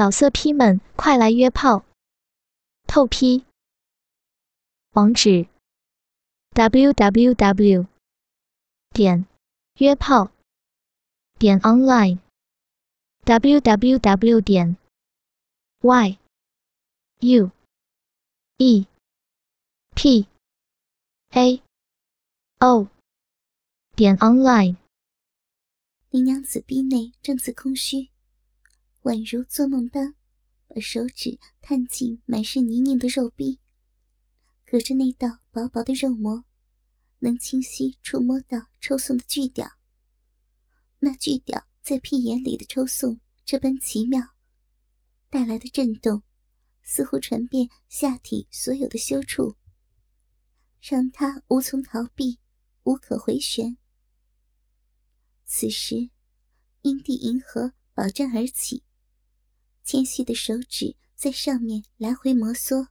老色批们，快来约炮！透批。网址：w w w 点约炮点 online w w w 点 y u e p a o 点 online。林娘子逼内正自空虚。宛如做梦般，把手指探进满是泥泞的肉壁，隔着那道薄薄的肉膜，能清晰触摸到抽送的巨屌。那巨屌在屁眼里的抽送这般奇妙，带来的震动，似乎传遍下体所有的羞处，让他无从逃避，无可回旋。此时，阴蒂银河饱胀而起。纤细的手指在上面来回摩挲，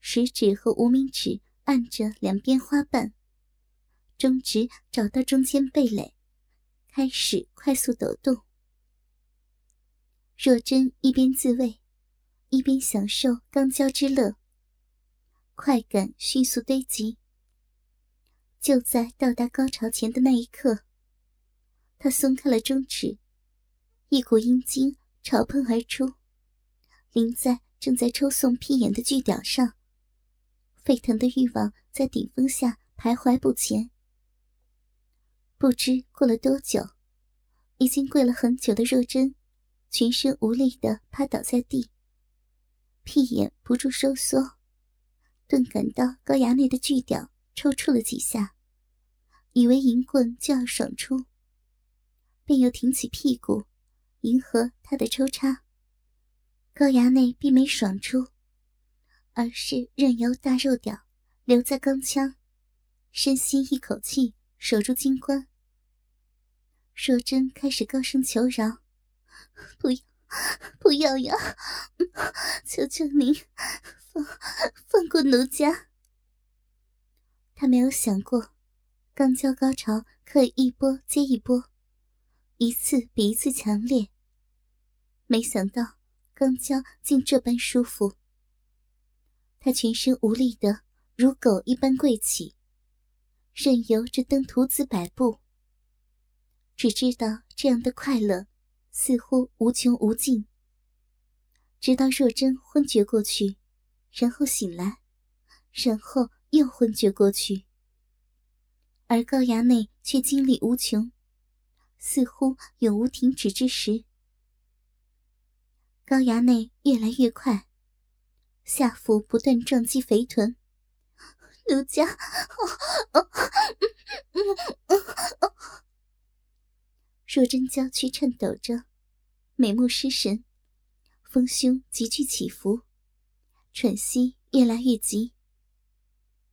食指和无名指按着两边花瓣，中指找到中间蓓蕾，开始快速抖动。若真一边自慰，一边享受肛交之乐，快感迅速堆积。就在到达高潮前的那一刻，他松开了中指，一股阴茎。朝喷而出，淋在正在抽送屁眼的巨屌上。沸腾的欲望在顶峰下徘徊不前。不知过了多久，已经跪了很久的若真，全身无力的趴倒在地，屁眼不住收缩，顿感到高衙内的巨屌抽搐了几下，以为银棍就要爽出，便又挺起屁股。迎合他的抽插，高衙内并没爽出，而是任由大肉屌留在钢枪，深吸一口气，守住金冠。若真开始高声求饶：“不要，不要呀！求求您放放过奴家。”他没有想过，刚交高潮可以一波接一波，一次比一次强烈。没想到刚交竟这般舒服，他全身无力的如狗一般跪起，任由这登徒子摆布。只知道这样的快乐似乎无穷无尽，直到若真昏厥过去，然后醒来，然后又昏厥过去，而高衙内却精力无穷，似乎永无停止之时。高衙内越来越快，下腹不断撞击肥臀。奴家，若真娇躯颤抖着，美目失神，丰胸急剧起伏，喘息越来越急。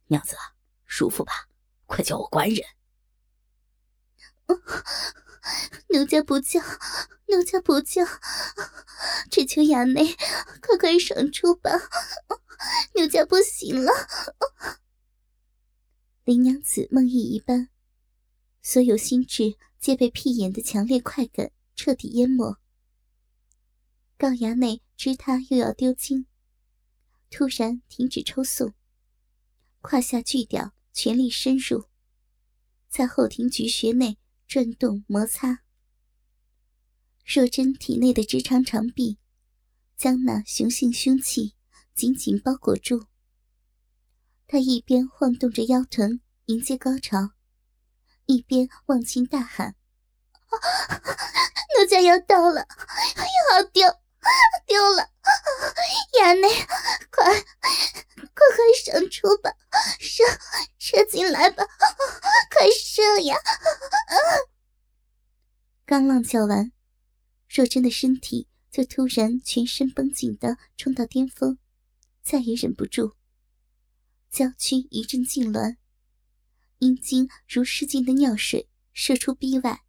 娘子，舒服吧？快叫我官人。奴家不叫，奴家不叫，只求衙内快快爽出吧！奴家不行了。林娘子梦呓一般，所有心智皆被屁眼的强烈快感彻底淹没。高衙内知他又要丢精，突然停止抽送，胯下巨屌全力深入，在后庭菊穴内。转动摩擦，若真体内的直肠长臂将那雄性凶器紧紧包裹住。他一边晃动着腰臀迎接高潮，一边忘情大喊：“奴家要到了，要丢，丢了！亚内，快，快快上出吧，射，射进来吧，快射呀！”刚浪叫完，若真的身体就突然全身绷紧的冲到巅峰，再也忍不住，娇躯一阵痉挛，阴茎如失禁的尿水射出逼外。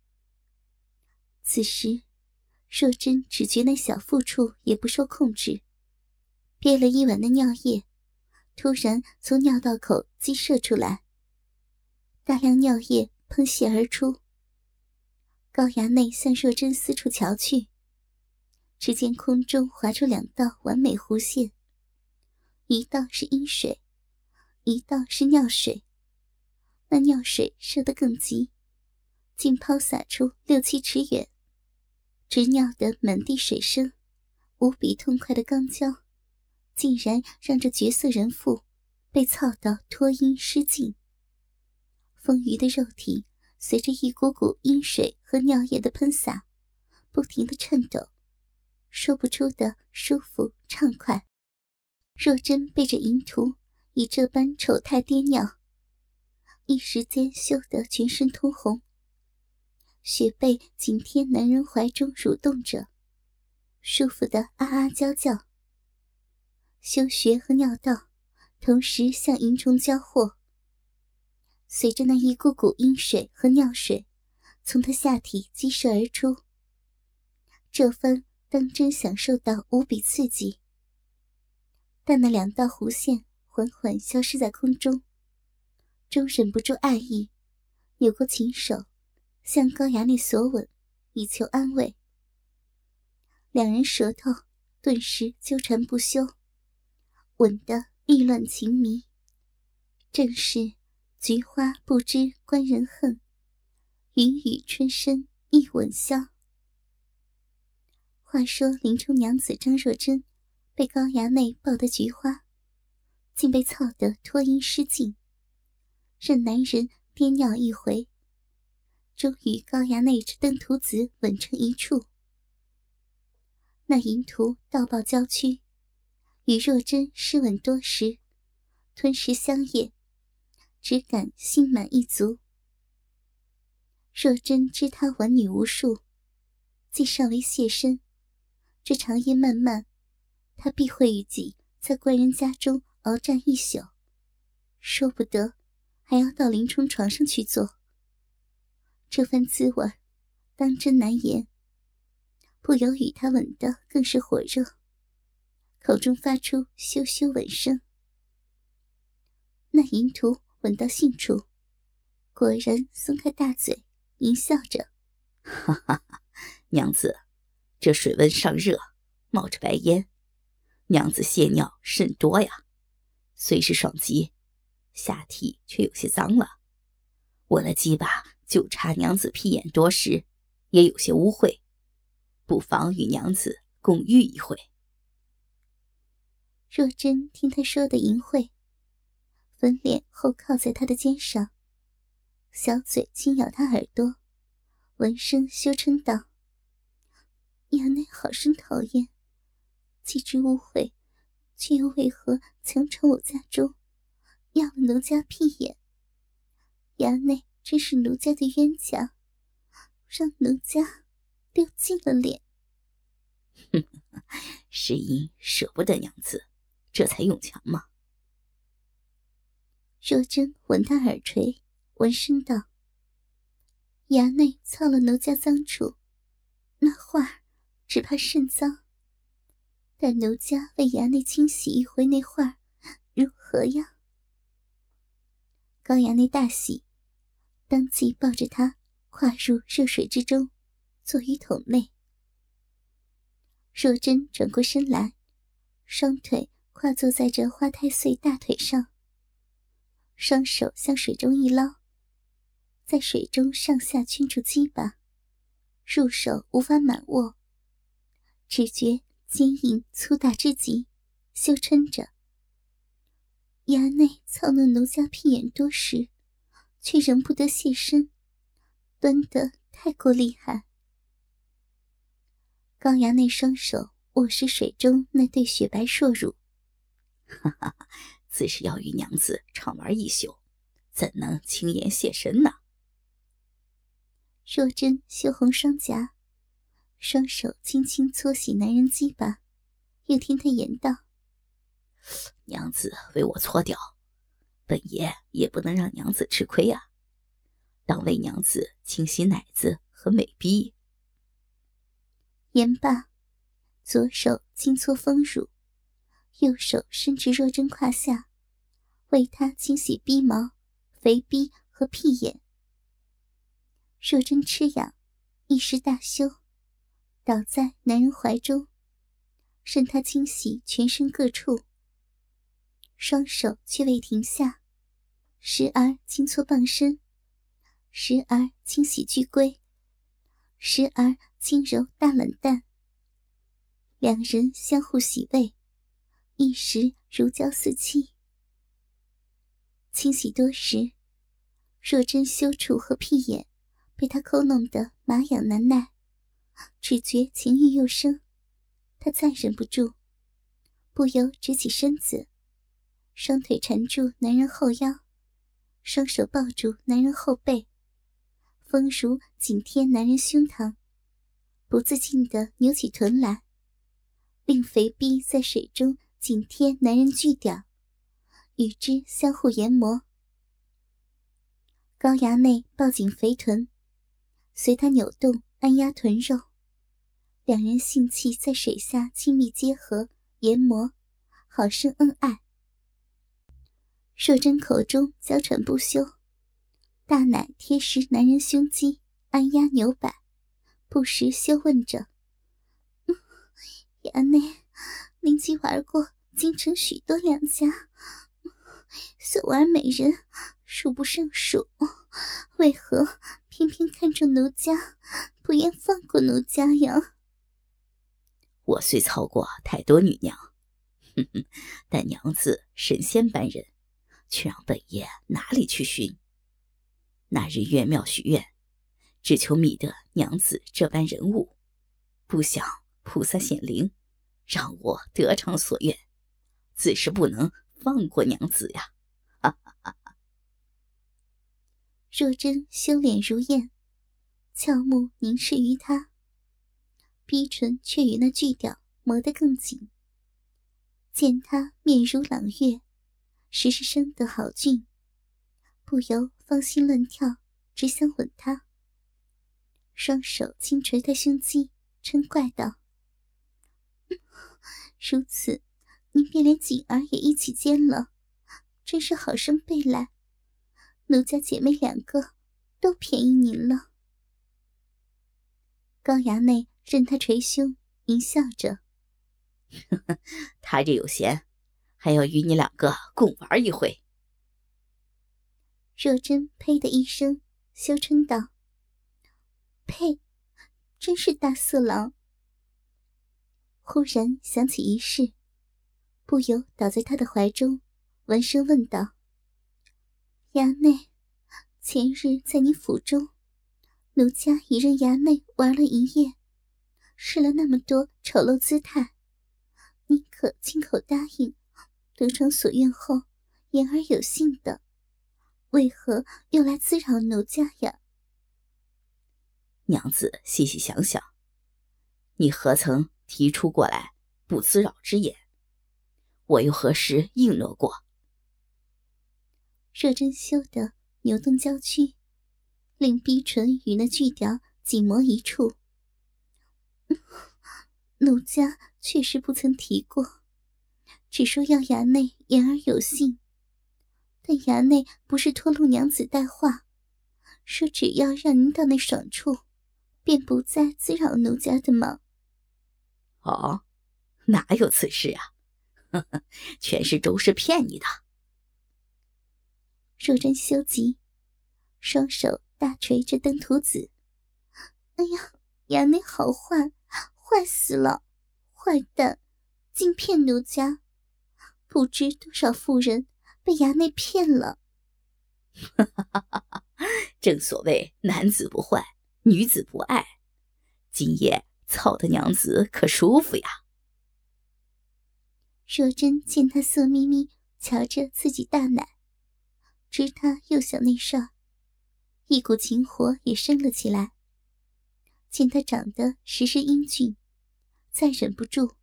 此时，若真只觉那小腹处也不受控制，憋了一晚的尿液，突然从尿道口激射出来，大量尿液喷泻而出。高衙内向若真四处瞧去，只见空中划出两道完美弧线，一道是阴水，一道是尿水。那尿水射得更急，竟抛洒出六七尺远，直尿得满地水声。无比痛快的肛交，竟然让这绝色人妇被操到脱阴失禁。丰腴的肉体随着一股股阴水和尿液的喷洒，不停的颤抖，说不出的舒服畅快。若真被这淫徒以这般丑态跌尿，一时间羞得全身通红，雪背紧贴男人怀中蠕动着。舒服的啊啊娇叫，修穴和尿道同时向银虫交货。随着那一股股阴水和尿水从他下体激射而出，这番当真享受到无比刺激。但那两道弧线缓缓消失在空中，终忍不住爱意，扭过琴手向高衙内索吻，以求安慰。两人舌头顿时纠缠不休，吻得意乱情迷，正是菊花不知关人恨，云雨春深一吻消。话说林冲娘子张若珍被高衙内抱得菊花，竟被操得脱衣失禁，任男人颠尿一回，终于高衙内之登徒子吻成一处。那淫徒道报娇躯，与若真湿吻多时，吞食香液，只感心满意足。若真知他玩女无数，既尚未现身，这长夜漫漫，他必会与己在官人家中鏖战一宿，说不得还要到林冲床上去做。这番滋味，当真难言。不由与他吻的更是火热，口中发出羞羞吻声。那淫徒吻到性处，果然松开大嘴，淫笑着：“哈哈哈，娘子，这水温尚热，冒着白烟，娘子泄尿甚多呀。虽是爽极，下体却有些脏了。我的鸡巴就差娘子屁眼多时，也有些污秽。”不妨与娘子共浴一回。若真听他说的淫秽，粉脸后靠在他的肩上，小嘴轻咬他耳朵，闻声羞嗔道：“衙内好生讨厌，既知污秽，却又为何强闯我家中，要了奴家屁眼？衙内真是奴家的冤家，让奴家……”丢尽了脸，哼，是因舍不得娘子，这才用强吗？若真吻他耳垂，闻声道：“衙内操了奴家脏处，那画只怕甚脏。待奴家为衙内清洗一回那画，如何呀？”高衙内大喜，当即抱着他跨入热水之中。坐于桶内，若真转过身来，双腿跨坐在这花太岁大腿上，双手向水中一捞，在水中上下圈住鸡巴，入手无法满握，只觉坚硬粗大之极，羞嗔着。衙内操弄奴家屁眼多时，却仍不得现身，端得太过厉害。高衙内双手握实水中那对雪白硕乳，哈哈，自是要与娘子畅玩一宿，怎能轻言现身呢？若真羞红双颊，双手轻轻搓洗男人鸡巴，又听他言道：“娘子为我搓掉，本爷也不能让娘子吃亏啊，当为娘子清洗奶子和美臂。”言罢，左手轻搓丰乳，右手伸至若真胯下，为她清洗逼毛、肥逼和屁眼。若真吃痒，一时大羞，倒在男人怀中，任他清洗全身各处。双手却未停下，时而轻搓傍身，时而清洗巨龟，时而轻揉大冷蛋。两人相互洗慰，一时如胶似漆。清洗多时，若真羞处和屁眼被他抠弄得麻痒难耐，只觉情欲又生，他再忍不住，不由直起身子，双腿缠住男人后腰，双手抱住男人后背，丰乳紧贴男人胸膛，不自禁地扭起臀来，令肥逼在水中紧贴男人巨屌。与之相互研磨，高衙内抱紧肥臀，随他扭动按压臀肉，两人性器在水下亲密结合研磨，好生恩爱。若真口中娇喘不休，大奶贴实男人胸肌按压扭摆，不时羞问着：“衙内，您既玩过京城许多良家。”所玩美人数不胜数，为何偏偏看中奴家，不愿放过奴家呀？我虽操过太多女娘，但娘子神仙般人，却让本爷哪里去寻？那日月庙许愿，只求觅得娘子这般人物，不想菩萨显灵，让我得偿所愿，自是不能。放过娘子呀！哈哈若真羞脸如燕，俏目凝视于他，逼唇却与那巨屌磨得更紧。见他面如朗月，时时生得好俊，不由芳心乱跳，只想吻他。双手轻捶他胸肌，嗔怪道：“ 如此。”您便连锦儿也一起奸了，真是好生背来。奴家姐妹两个都便宜您了。高衙内任他捶胸，淫笑着：“他日有闲，还要与你两个共玩一回。”若真呸的一声，羞嗔道：“呸！真是大色狼。”忽然想起一事。不由倒在他的怀中，闻声问道：“衙内，前日在你府中，奴家已任衙内玩了一夜，试了那么多丑陋姿态，你可亲口答应，得偿所愿后言而有信的？为何又来滋扰奴家呀？”娘子细细想想，你何曾提出过来不滋扰之言？我又何时应诺过？若真羞得扭动娇躯，令逼唇与那巨雕紧磨一处。奴家确实不曾提过，只说要衙内言而有信。但衙内不是托陆娘子带话，说只要让您到那爽处，便不再滋扰奴家的吗？哦，哪有此事啊？呵呵，全是周氏骗你的。若真羞极，双手大捶着登徒子。哎呀，衙内好坏，坏死了！坏蛋，竟骗奴家，不知多少妇人被衙内骗了。哈哈！正所谓男子不坏，女子不爱。今夜操的娘子可舒服呀！若真见他色眯眯瞧着自己大奶，知他又想内少，一股情火也升了起来。见他长得时时英俊，再忍不住，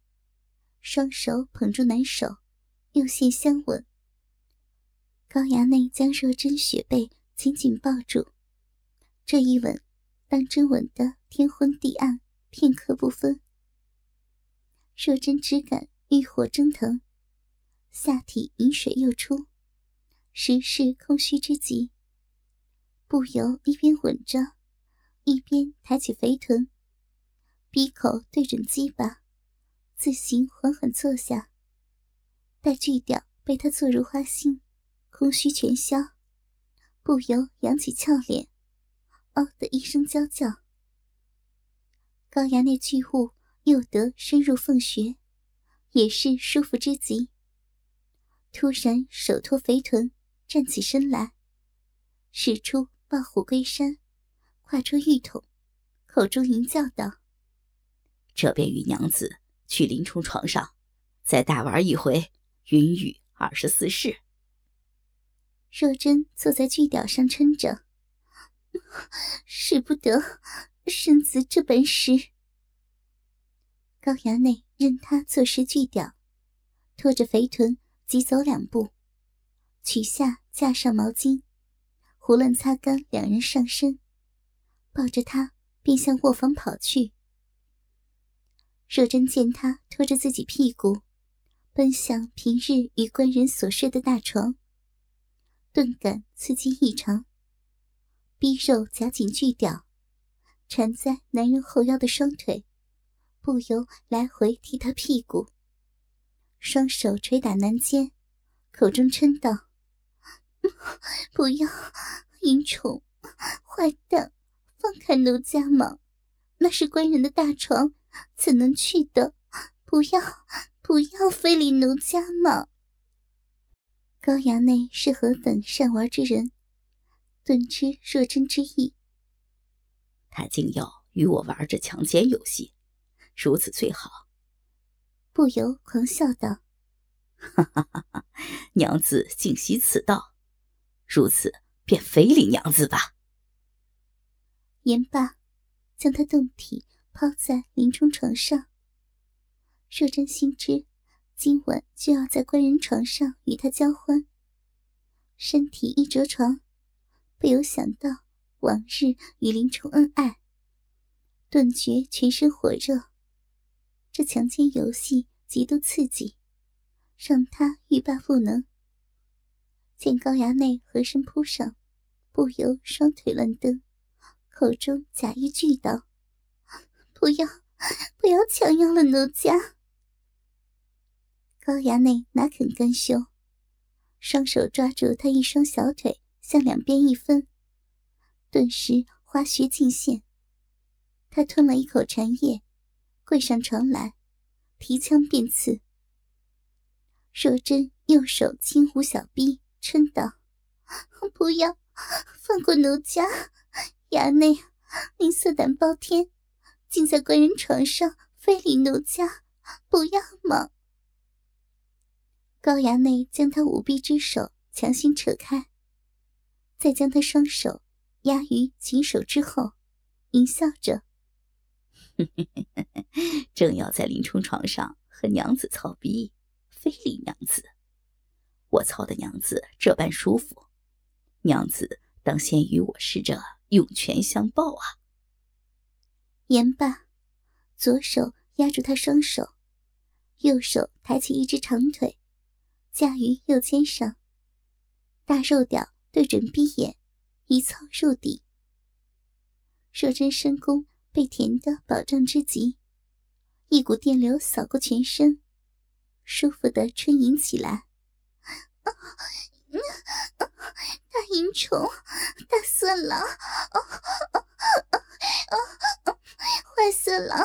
双手捧住男手，又现相吻。高衙内将若真雪背紧紧抱住，这一吻，当真吻得天昏地暗，片刻不分。若真只感。欲火蒸腾，下体饮水又出，实是空虚之极。不由一边吻着，一边抬起肥臀，鼻口对准鸡巴，自行缓缓坐下。待锯掉被他坐入花心，空虚全消，不由扬起俏脸，嗷的一声娇叫。高衙内巨物又得深入凤穴，也是舒服之极。突然手托肥臀，站起身来，使出抱虎归山，跨出浴桶，口中吟叫道：“这便与娘子去林冲床上，再大玩一回云雨二十四式。”若真坐在巨屌上撑着，使不得身子这本事。高衙内任他坐实巨屌，拖着肥臀。急走两步，取下架上毛巾，胡乱擦干两人上身，抱着他便向卧房跑去。若真见他拖着自己屁股，奔向平日与官人所睡的大床，顿感刺激异常，逼肉夹紧巨屌，缠在男人后腰的双腿，不由来回踢他屁股。双手捶打南肩，口中嗔道：“ 不要，淫虫，坏蛋，放开奴家嘛！那是官人的大床，怎能去的？不要，不要非礼奴家嘛！”高衙内是何等善玩之人，顿知若真之意。他竟要与我玩这强奸游戏，如此最好。不由狂笑道：“哈哈哈哈娘子竟习此道，如此便非礼娘子吧。”言罢，将他胴体抛在林冲床上。若真心知今晚就要在官人床上与他交欢，身体一着床，不由想到往日与林冲恩爱，顿觉全身火热。这强奸游戏极度刺激，让他欲罢不能。见高衙内合身扑上，不由双腿乱蹬，口中假意拒道：“不要，不要强要了奴家。”高衙内哪肯甘休，双手抓住他一双小腿，向两边一分，顿时花穴尽现。他吞了一口禅液。跪上床来，提枪便刺。若真右手轻抚小臂，嗔道：“不要，放过奴家！衙内，您色胆包天，竟在官人床上非礼奴家，不要吗？”高衙内将他舞臂之手强行扯开，再将他双手压于锦手之后，淫笑着。正要在林冲床上和娘子操逼，非礼娘子。我操的娘子这般舒服，娘子当先与我试着涌泉相报啊！言罢，左手压住他双手，右手抬起一只长腿，架于右肩上，大肉屌对准逼眼，一操入底。若真深宫。被甜的饱胀之极，一股电流扫过全身，舒服的呻吟起来。大淫虫，大色狼，坏色狼，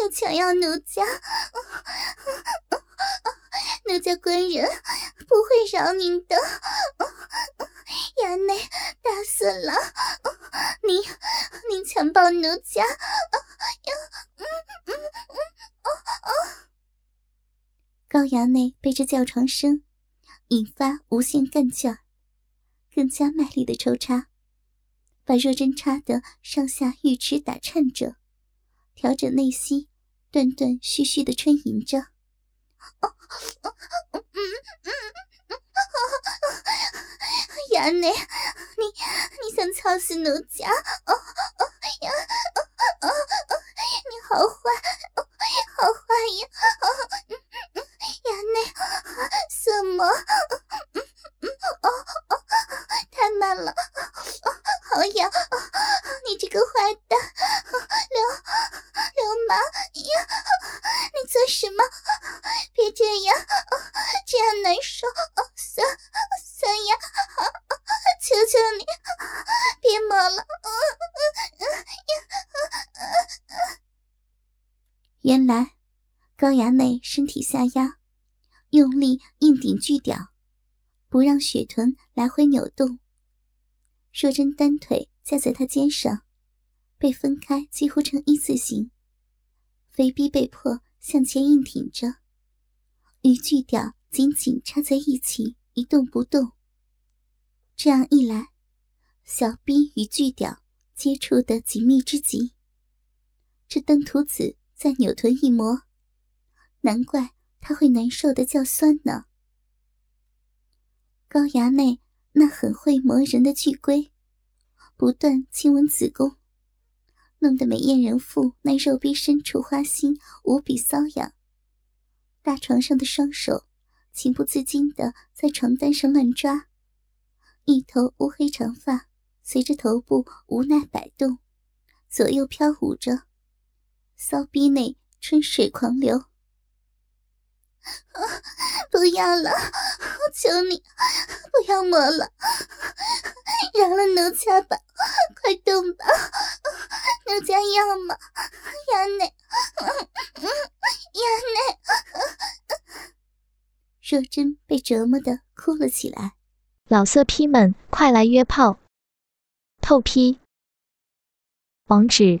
又强要奴家，奴家官人不会饶您的。衙内，大色狼，您您强暴奴家，高衙内被这叫床声引发无限干劲儿，更加卖力的抽插，把若针插得上下玉池打颤着，调整内息，断断续续的呻吟着。衙内，你你想操死奴家？哦哦呀！哦哦，你好坏，好坏呀！哦，衙内，什么？哦哦，太慢了！哦，好痒！你这个坏蛋，留来高衙内身体下压，用力硬顶巨屌，不让雪臀来回扭动。若真单腿架在他肩上，被分开几乎成一字形。肥逼被迫向前硬挺着，与巨屌紧紧插在一起，一动不动。这样一来，小逼与巨屌接触的紧密之极。这登徒子再扭臀一磨，难怪他会难受的叫酸呢。高衙内那很会磨人的巨龟，不断亲吻子宫。弄得美艳人妇那肉逼深处花心无比瘙痒，大床上的双手情不自禁的在床单上乱抓，一头乌黑长发随着头部无奈摆动，左右飘舞着，骚逼内春水狂流。不要了，我求你不要摸了，饶了奴家吧，快动吧，奴家要吗？衙内，衙内。若真被折磨的哭了起来。老色批们，快来约炮！透批。网址